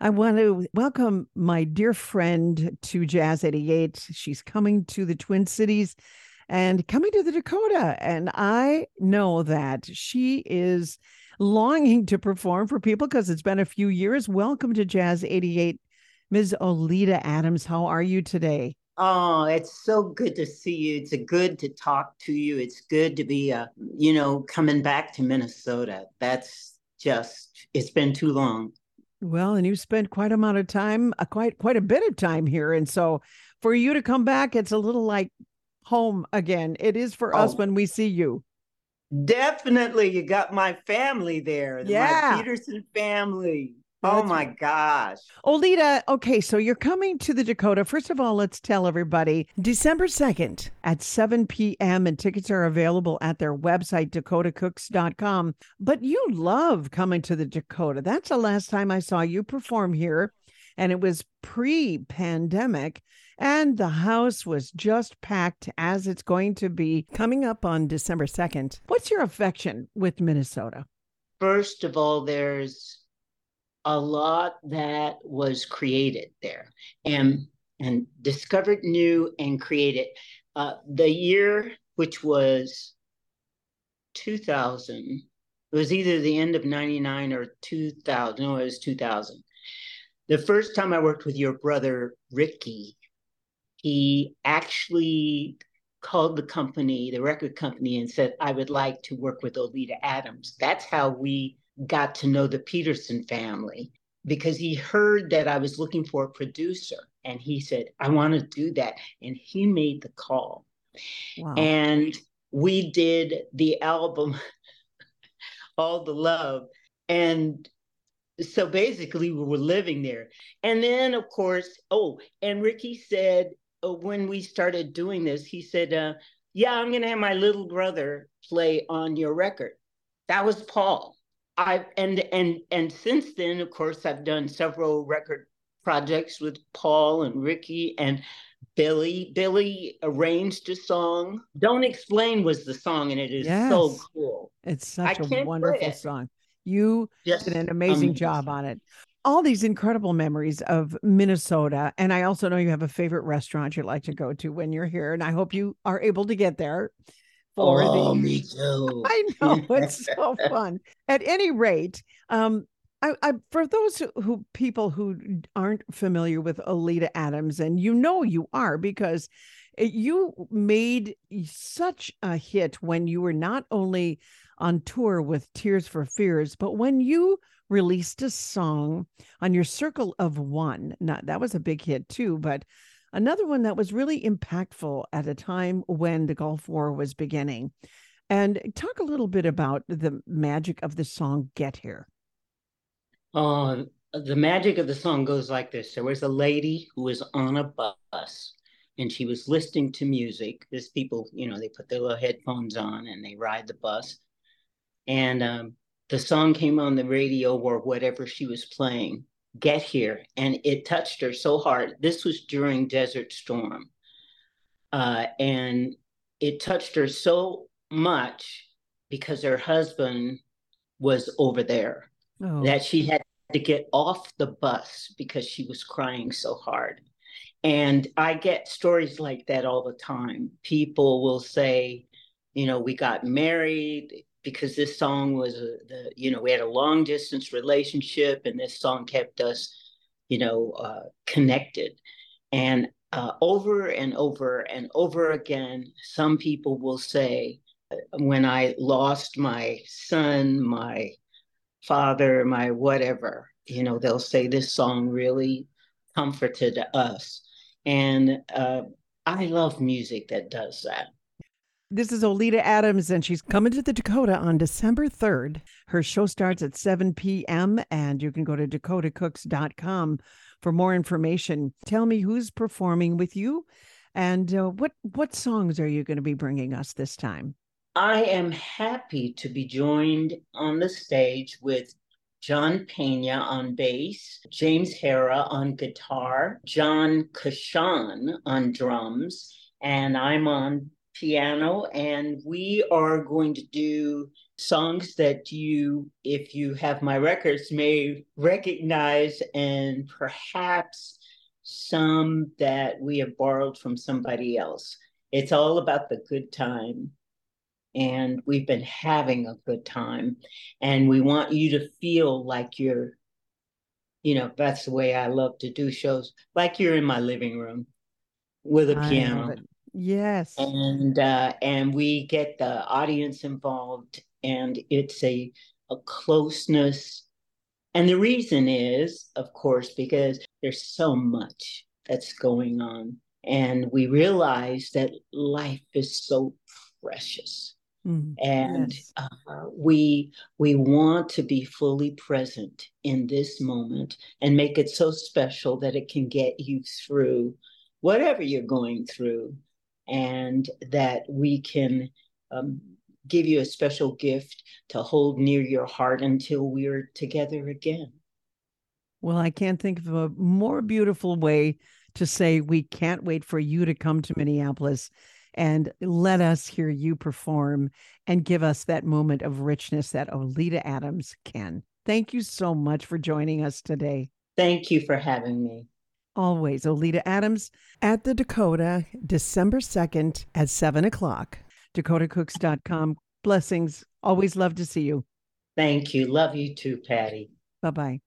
I want to welcome my dear friend to Jazz 88. She's coming to the Twin Cities and coming to the Dakota. And I know that she is longing to perform for people because it's been a few years. Welcome to Jazz 88, Ms. Oleta Adams. How are you today? Oh, it's so good to see you. It's good to talk to you. It's good to be, uh, you know, coming back to Minnesota. That's just, it's been too long. Well, and you spent quite a amount of time, uh, quite quite a bit of time here, and so for you to come back, it's a little like home again. It is for oh, us when we see you. Definitely, you got my family there. Yeah, my Peterson family. Oh my gosh. Oleta, okay, so you're coming to the Dakota. First of all, let's tell everybody December 2nd at 7 p.m., and tickets are available at their website, dakotacooks.com. But you love coming to the Dakota. That's the last time I saw you perform here, and it was pre pandemic. And the house was just packed as it's going to be coming up on December 2nd. What's your affection with Minnesota? First of all, there's a lot that was created there and and discovered new and created. Uh, the year, which was 2000, it was either the end of 99 or 2000. No, it was 2000. The first time I worked with your brother, Ricky, he actually called the company, the record company, and said, I would like to work with Oleta Adams. That's how we got to know the Peterson family because he heard that I was looking for a producer and he said, I want to do that. And he made the call. Wow. And we did the album, All the Love. And so basically, we were living there. And then, of course, oh, and Ricky said, oh, when we started doing this, he said, uh, Yeah, I'm going to have my little brother play on your record. That was Paul. I and and and since then, of course, I've done several record projects with Paul and Ricky and Billy. Billy arranged a song. Don't Explain was the song, and it is yes. so cool. It's such I a wonderful song. You did an amazing, amazing job on it. All these incredible memories of Minnesota. And I also know you have a favorite restaurant you'd like to go to when you're here. And I hope you are able to get there for oh, the me too. I know it's so fun. At any rate, um, I, I, for those who, who, people who aren't familiar with Oleta Adams, and you know you are because you made such a hit when you were not only on tour with Tears for Fears, but when you released a song on your Circle of One. Not that was a big hit too, but another one that was really impactful at a time when the Gulf War was beginning. And talk a little bit about the magic of the song Get Here. Uh, the magic of the song goes like this there was a lady who was on a bus and she was listening to music. There's people, you know, they put their little headphones on and they ride the bus. And um, the song came on the radio or whatever she was playing get here. And it touched her so hard. This was during Desert Storm. Uh, and it touched her so much because her husband was over there oh. that she had to get off the bus because she was crying so hard. And I get stories like that all the time. People will say, you know, we got married, because this song was a, the you know we had a long distance relationship and this song kept us you know uh, connected. And uh, over and over and over again some people will say uh, when i lost my son my father my whatever you know they'll say this song really comforted us. And uh, i love music that does that this is Oleta Adams, and she's coming to the Dakota on December 3rd. Her show starts at 7 p.m., and you can go to dakotacooks.com for more information. Tell me who's performing with you, and uh, what what songs are you going to be bringing us this time? I am happy to be joined on the stage with John Pena on bass, James Hara on guitar, John Kashan on drums, and I'm on piano, and we are going to do songs that you, if you have my records, may recognize, and perhaps some that we have borrowed from somebody else. It's all about the good time. And we've been having a good time. And we want you to feel like you're, you know, that's the way I love to do shows, like you're in my living room with a piano. Yes. And uh, and we get the audience involved and it's a a closeness. And the reason is, of course, because there's so much that's going on. And we realize that life is so precious. Mm, and yes. uh, we we want to be fully present in this moment and make it so special that it can get you through whatever you're going through and that we can um, give you a special gift to hold near your heart until we're together again. Well, I can't think of a more beautiful way to say we can't wait for you to come to Minneapolis and let us hear you perform and give us that moment of richness that Oleta Adams can. Thank you so much for joining us today. Thank you for having me. Always, Oleta Adams at the Dakota, December 2nd at 7 o'clock. DakotaCooks.com. Blessings. Always love to see you. Thank you. Love you too, Patty. Bye bye.